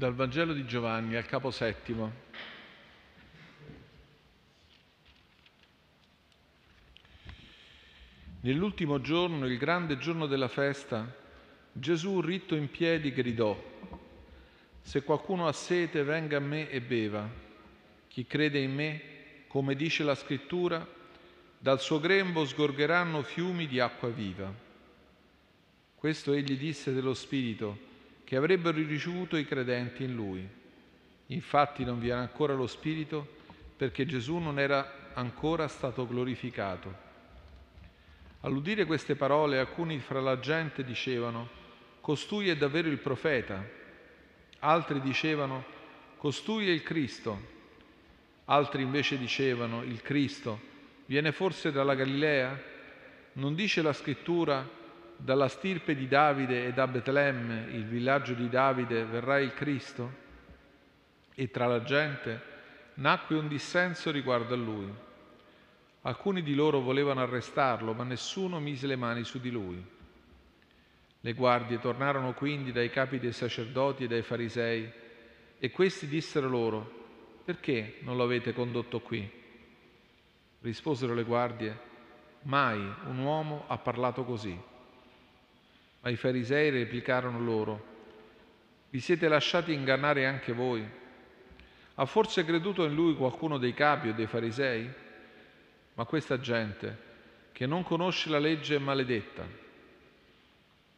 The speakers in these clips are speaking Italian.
Dal Vangelo di Giovanni al capo settimo. Nell'ultimo giorno, il grande giorno della festa, Gesù ritto in piedi gridò, Se qualcuno ha sete venga a me e beva. Chi crede in me, come dice la scrittura, dal suo grembo sgorgeranno fiumi di acqua viva. Questo egli disse dello Spirito che avrebbero ricevuto i credenti in lui. Infatti non vi era ancora lo Spirito perché Gesù non era ancora stato glorificato. All'udire queste parole alcuni fra la gente dicevano, costui è davvero il profeta. Altri dicevano, costui è il Cristo. Altri invece dicevano, il Cristo viene forse dalla Galilea? Non dice la scrittura, dalla stirpe di Davide e da Betlemme, il villaggio di Davide, verrà il Cristo? E tra la gente nacque un dissenso riguardo a lui. Alcuni di loro volevano arrestarlo, ma nessuno mise le mani su di lui. Le guardie tornarono quindi dai capi dei sacerdoti e dai farisei e questi dissero loro, perché non lo avete condotto qui? Risposero le guardie, mai un uomo ha parlato così. Ma i farisei replicarono loro, vi siete lasciati ingannare anche voi? Ha forse creduto in lui qualcuno dei capi o dei farisei? Ma questa gente che non conosce la legge è maledetta.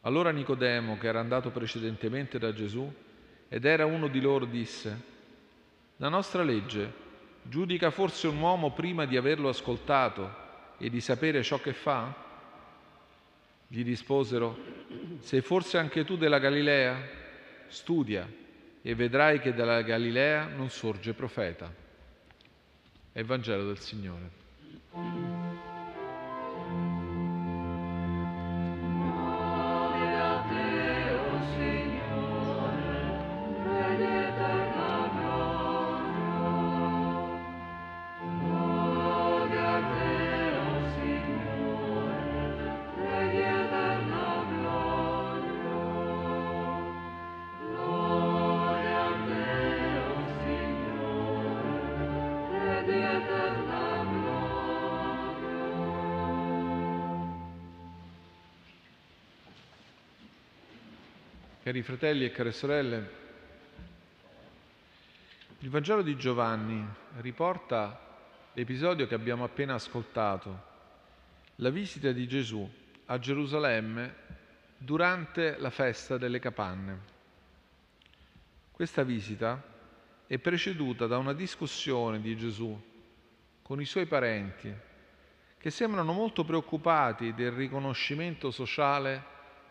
Allora Nicodemo, che era andato precedentemente da Gesù ed era uno di loro, disse, la nostra legge giudica forse un uomo prima di averlo ascoltato e di sapere ciò che fa? Gli risposero, sei forse anche tu della Galilea? Studia e vedrai che dalla Galilea non sorge profeta. È il Vangelo del Signore. Cari fratelli e care sorelle, il Vangelo di Giovanni riporta l'episodio che abbiamo appena ascoltato, la visita di Gesù a Gerusalemme durante la festa delle capanne. Questa visita è preceduta da una discussione di Gesù con i suoi parenti che sembrano molto preoccupati del riconoscimento sociale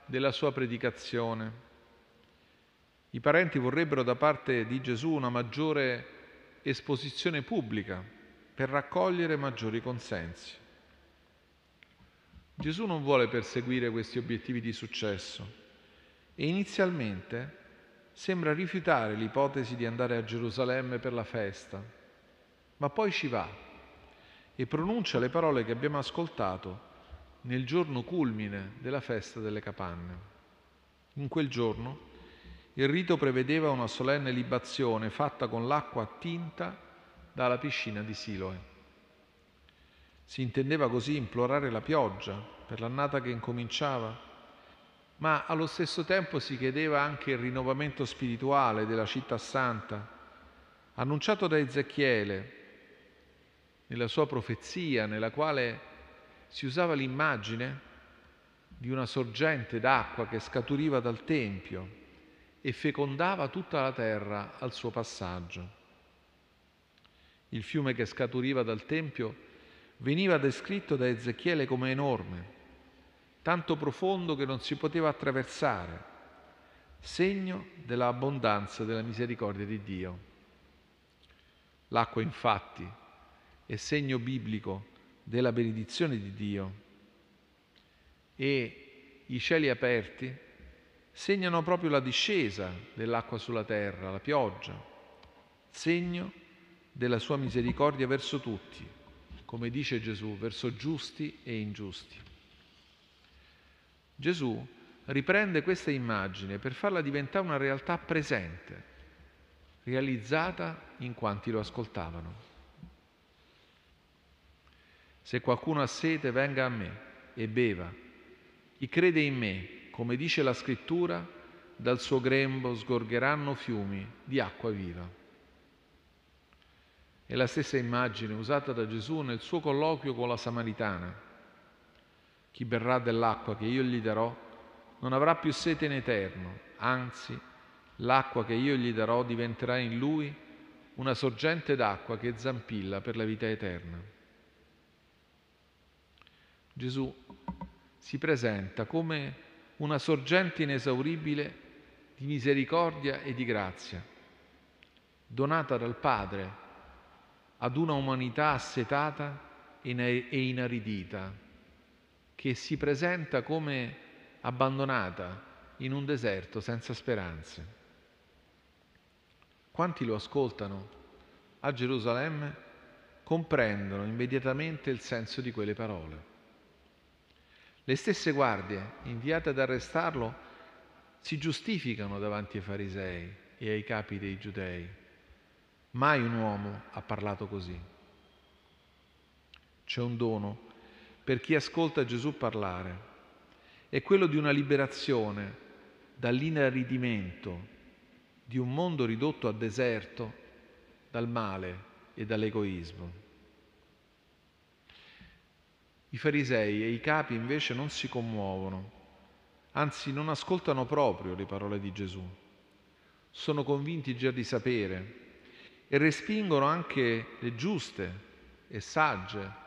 della sua predicazione i parenti vorrebbero da parte di Gesù una maggiore esposizione pubblica per raccogliere maggiori consensi. Gesù non vuole perseguire questi obiettivi di successo e inizialmente sembra rifiutare l'ipotesi di andare a Gerusalemme per la festa, ma poi ci va e pronuncia le parole che abbiamo ascoltato nel giorno culmine della festa delle capanne. In quel giorno il rito prevedeva una solenne libazione fatta con l'acqua attinta dalla piscina di Siloe. Si intendeva così implorare la pioggia per l'annata che incominciava, ma allo stesso tempo si chiedeva anche il rinnovamento spirituale della città santa, annunciato da Ezechiele nella sua profezia, nella quale si usava l'immagine di una sorgente d'acqua che scaturiva dal Tempio e fecondava tutta la terra al suo passaggio. Il fiume che scaturiva dal Tempio veniva descritto da Ezechiele come enorme, tanto profondo che non si poteva attraversare, segno dell'abbondanza della misericordia di Dio. L'acqua infatti è segno biblico della benedizione di Dio e i cieli aperti segnano proprio la discesa dell'acqua sulla terra, la pioggia, segno della sua misericordia verso tutti, come dice Gesù, verso giusti e ingiusti. Gesù riprende questa immagine per farla diventare una realtà presente realizzata in quanti lo ascoltavano. Se qualcuno ha sete, venga a me e beva. Chi crede in me, come dice la scrittura, dal suo grembo sgorgeranno fiumi di acqua viva. È la stessa immagine usata da Gesù nel suo colloquio con la Samaritana. Chi berrà dell'acqua che io gli darò non avrà più sete in eterno, anzi l'acqua che io gli darò diventerà in lui una sorgente d'acqua che zampilla per la vita eterna. Gesù si presenta come una sorgente inesauribile di misericordia e di grazia, donata dal Padre ad una umanità assetata e inaridita, che si presenta come abbandonata in un deserto senza speranze. Quanti lo ascoltano a Gerusalemme comprendono immediatamente il senso di quelle parole. Le stesse guardie inviate ad arrestarlo si giustificano davanti ai farisei e ai capi dei giudei. Mai un uomo ha parlato così. C'è un dono per chi ascolta Gesù parlare. È quello di una liberazione dall'inaridimento di un mondo ridotto a deserto dal male e dall'egoismo. I farisei e i capi invece non si commuovono, anzi non ascoltano proprio le parole di Gesù. Sono convinti già di sapere e respingono anche le giuste e sagge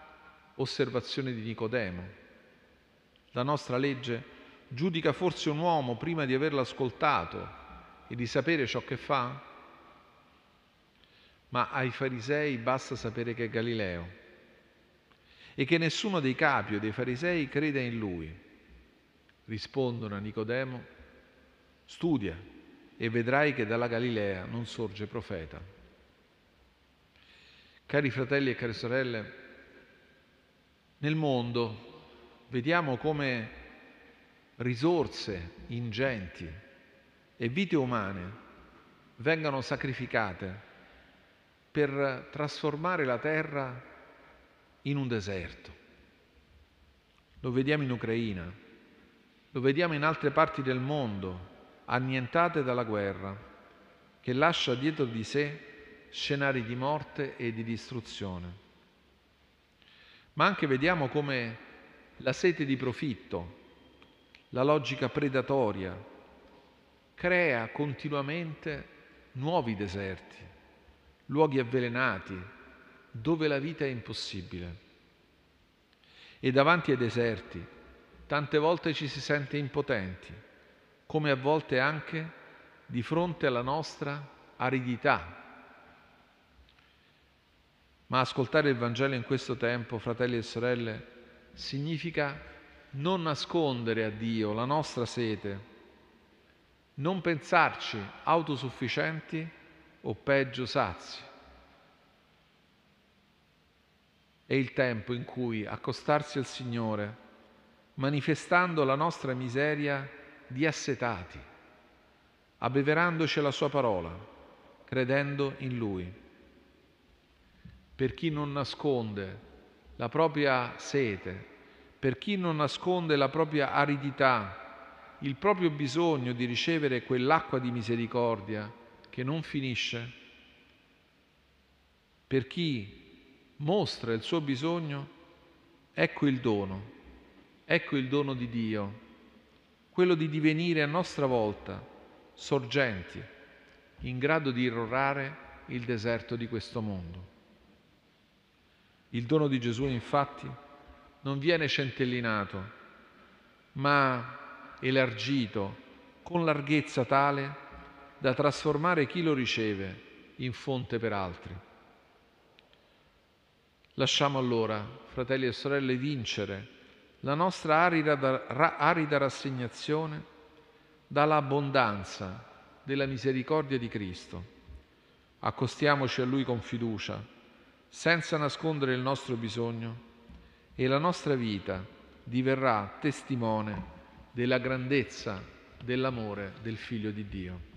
osservazioni di Nicodemo. La nostra legge giudica forse un uomo prima di averlo ascoltato e di sapere ciò che fa? Ma ai farisei basta sapere che è Galileo e che nessuno dei capi o dei farisei creda in lui. Rispondono a Nicodemo, studia e vedrai che dalla Galilea non sorge profeta. Cari fratelli e care sorelle, nel mondo vediamo come risorse ingenti e vite umane vengano sacrificate per trasformare la terra in un deserto. Lo vediamo in Ucraina, lo vediamo in altre parti del mondo, annientate dalla guerra, che lascia dietro di sé scenari di morte e di distruzione. Ma anche vediamo come la sete di profitto, la logica predatoria, crea continuamente nuovi deserti, luoghi avvelenati, dove la vita è impossibile. E davanti ai deserti tante volte ci si sente impotenti, come a volte anche di fronte alla nostra aridità. Ma ascoltare il Vangelo in questo tempo, fratelli e sorelle, significa non nascondere a Dio la nostra sete, non pensarci autosufficienti o peggio sazi È il tempo in cui accostarsi al Signore, manifestando la nostra miseria di assetati, abbeverandoci la Sua parola, credendo in Lui. Per chi non nasconde la propria sete, per chi non nasconde la propria aridità, il proprio bisogno di ricevere quell'acqua di misericordia che non finisce, per chi mostra il suo bisogno, ecco il dono, ecco il dono di Dio, quello di divenire a nostra volta sorgenti, in grado di irrorare il deserto di questo mondo. Il dono di Gesù infatti non viene centellinato, ma elargito con larghezza tale da trasformare chi lo riceve in fonte per altri. Lasciamo allora, fratelli e sorelle, vincere la nostra arida, arida rassegnazione dall'abbondanza della misericordia di Cristo. Accostiamoci a Lui con fiducia, senza nascondere il nostro bisogno, e la nostra vita diverrà testimone della grandezza dell'amore del Figlio di Dio.